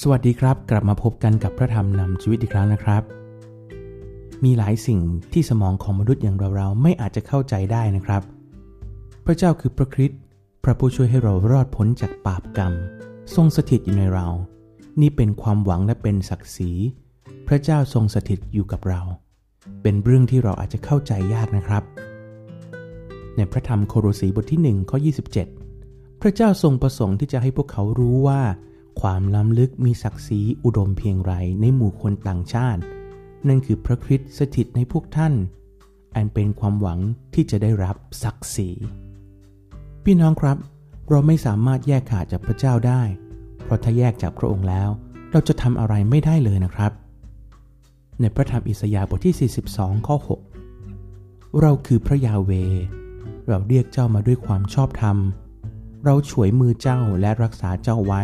สวัสดีครับ กลับมาพบกันกับพระธรรมนำชีวิตอีกครั้งนะครับ มีหลายสิ่งที่สมองของมนุษย์อย่างเราๆไม่อาจจะเข้าใจได้นะครับ พระเจ้าคือพระคริสต์พระผู้ช่วยให้เรารอดพ้นจากบาปกรรม ทรงสถิตอยู่ในเรา นี่เป็นความหวังและเป็นศักดิ์ศรี พระเจ้าทรงสถิตอยู่กับเรา เป็นเรื่องที่เราอาจจะเข้าใจยากนะครับ ในพระธรรมโครสีบทที่1ข้อ27 พระเจ้าทรงประสงค์ที่จะให้พวกเขารู้ว่า ความล้ำลึกมีศักดิ์ศรีอุดมเพียงไรในหมู่คนต่างชาติ นั่นคือพระคริสต์สถิตในพวกท่าน อันเป็นความหวังที่จะได้รับศักดิ์ศรี พี่น้องครับ เราไม่สามารถแยกขาดจากพระเจ้าได้ เพราะถ้าแยกจากพระองค์แล้ว เราจะทำอะไรไม่ได้เลยนะครับ ในพระธรรมอิสยาห์บทที่ 42 ข้อ 6 เราคือพระยาเว เราเรียกเจ้ามาด้วยความชอบธรรม เราฉวยมือเจ้าและรักษาเจ้าไว้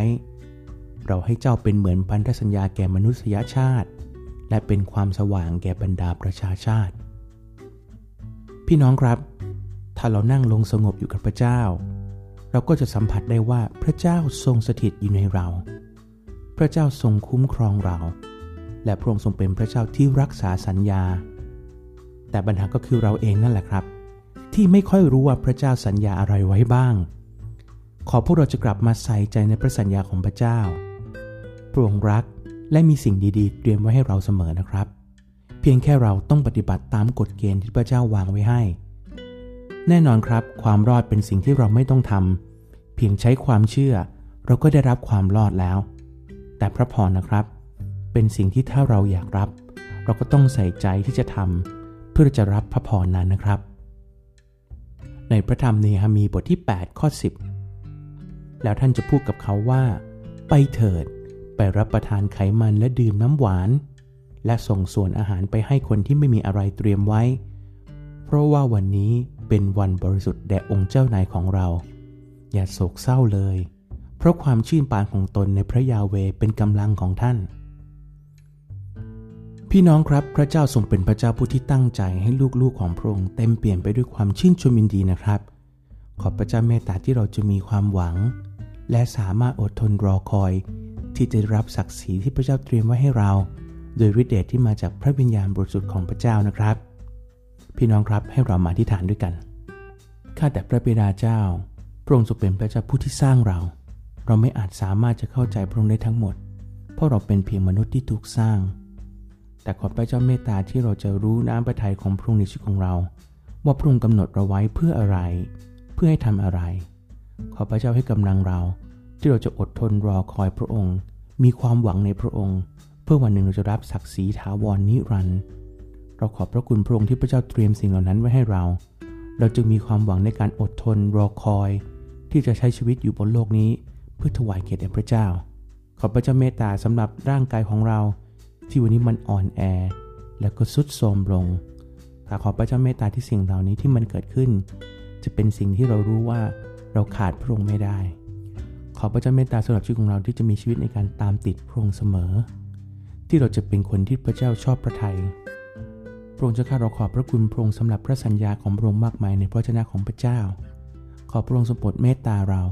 เราให้เจ้าเป็นเหมือนพันธสัญญาแก่มนุษยชาติ และเป็นความสว่างแก่บรรดาประชาชาติ พี่น้องครับ ถ้าเรานั่งลงสงบอยู่กับพระเจ้า เราก็จะสัมผัสได้ว่าพระเจ้าทรงสถิตอยู่ในเรา พระเจ้าทรงคุ้มครองเรา และพระองค์ทรงเป็นพระเจ้าที่รักษาสัญญา แต่ปัญหาก็คือเราเองนั่นแหละครับ ที่ไม่ค่อยรู้ว่าพระเจ้าสัญญาอะไรไว้บ้างขอพวกเราจะกลับมาใส่ใจในพระสัญญาของพระเจ้า ระองค์รัก และมีสิ่งดีๆ เตรียมไว้ให้เราเสมอนะครับ เพียงแค่เราต้องปฏิบัติตามกฎเกณฑ์ที่พระเจ้าวางไว้ให้ แน่นอนครับ ความรอดเป็นสิ่งที่เราไม่ต้องทำเพียงใช้ความเชื่อ เราก็ได้รับความรอดแล้ว แต่พระพรนะครับ เป็นสิ่งที่ถ้าเราอยากรับ เราก็ต้องใส่ใจที่จะทำเพื่อจะรับพระพรนั้นนะครับ ในพระธรรมเนหมีบทที่ 8 ข้อ 10 แล้วท่านจะพูดกับเขาว่า ไปเถิด ไปรับประทานไขมันและดื่มน้ำหวาน และส่งส่วนอาหารไปให้คนที่ไม่มีอะไรเตรียมไว้ เพราะว่าวันนี้เป็นวันบริสุทธิ์แด่องค์เจ้านายของเรา อย่าโศกเศร้าเลย เพราะความชื่นปานของตนในพระยาเวเป็นกำลังของท่าน พี่น้องครับพระเจ้าทรงเป็นพระเจ้าผู้ที่ตั้งใจให้ลูกๆของพระองค์เต็มเปลี่ยนไปด้วยความชื่นชมยินดีนะครับ ขอพระเจ้าเมตตาที่เราจะมีความหวัง และสามารถอดทนรอคอย ที่จะรับศักดิ์ศรีที่พระเจ้าเตรียมไว้ให้เรา โดยฤทธิ์เดชที่มาจากพระวิญญาณบริสุทธิ์ของพระเจ้านะครับ พี่น้องครับให้เรามาอธิษฐานด้วยกันข้าแต่พระบิดาเจ้า พระองค์ทรงเป็นพระเจ้าผู้ที่สร้างเรา เราไม่อาจสามารถจะเข้าใจพระองค์ได้ทั้งหมด เพราะเราเป็นเพียงมนุษย์ที่ถูกสร้าง แต่ขอพระเจ้าเมตตาที่เราจะรู้น้ำพระทัยของพระองค์ในชีวิตของเรา ว่าพระองค์กำหนดเราไว้เพื่ออะไร เพื่อให้ทำอะไร ขอพระเจ้าให้กำลังเรา ที่เราจะอดทนรอคอยพระองค์ มีความหวังในพระองค์ เพื่อวันหนึ่งเราจะรับศักดิ์ศรีถาวรนนิรันดร์เราขอบพระคุณพระองค์ที่พระเจ้าเตรียมสิ่งเหล่านั้นไว้ให้เรา เราจึงมีความหวังในการอดทนรอคอย ที่จะใช้ชีวิตอยู่บนโลกนี้เพื่อถวายเกียรติแด่พระเจ้า ขอพระเจ้าเมตตาสำหรับร่างกายของเรา ที่วันนี้มันอ่อนแอ และก็สุดโทรมลงแต่ขอพระเจ้าเมตตาที่สิ่งเหล่านี้ที่มันเกิดขึ้น จะเป็นสิ่งที่เรารู้ว่าเราขาดพระองค์ไม่ได้ ขอพระเจ้าเมตตาสำหรับชีวิตของเราที่จะมีชีวิตในการตามติดพระองค์เสมอ ที่เราจะเป็นคนที่พระเจ้าชอบพระทยัยพระองค์เจ้าข้าเราขอบพระคุณพระองค์สำหรับพระสัญญาของพระองค์มากมายในพระชนะของพระเจ้า ขอพระองค์ทรงโปรดเมตตาเรา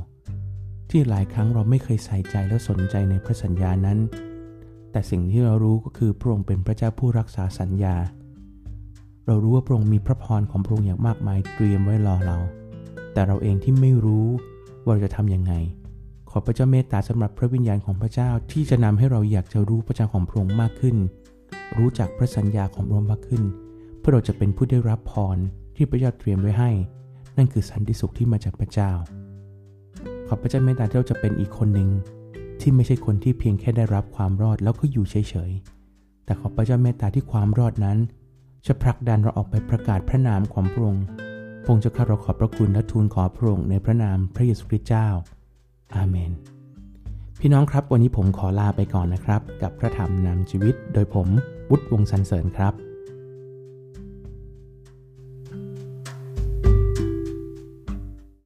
ที่หลายครั้งเราไม่เคยใส่ใจและสนใจในพระสัญญานั้น แต่สิ่งที่เรารู้ก็คือพระองค์เป็นพระเจ้าผู้รักษาสัญญา เรารู้ว่าพระองค์มีพระพรของพระองค์อย่างมากมายเตรียมไว้รอเรา แต่เราเองที่ไม่รู้ว่าเราจะทำยังไง อพระเจ้าเมตตาสำหรับพระวิญญาณของพระเจ้าที่จะนำให้เราอยากจะรู้พระเจ้าของพระองค์มากขึ้น รู้จักพระสัญญาของพระองค์มากขึ้น เพื่อเราจะเป็นผู้ได้รับพรที่พระเจ้าเตรียมไว้ให้ นั่นคือสันติสุขที่มาจากพระเจ้า ขอพระเจ้าเมตตาที่เราจะเป็นอีกคนหนึ่งที่ไม่ใช่คนที่เพียงแค่ได้รับความรอดแล้วก็อยู่เฉยๆ แต่ขอพระเจ้าเมตตาที่ความรอดนั้น จะผลักดันเราออกไปประกาศพระนามของพระองค์พงจะข้าเราขอบพระคุณและทูลขอพระองค์ในพระนามพระเยซูคริสต์เจ้า อาเมน พี่น้องครับวันนี้ผมขอลาไปก่อนนะครับ กับพระธรรมนำชีวิต โดยผมวุฒิวงสันเสริญครับ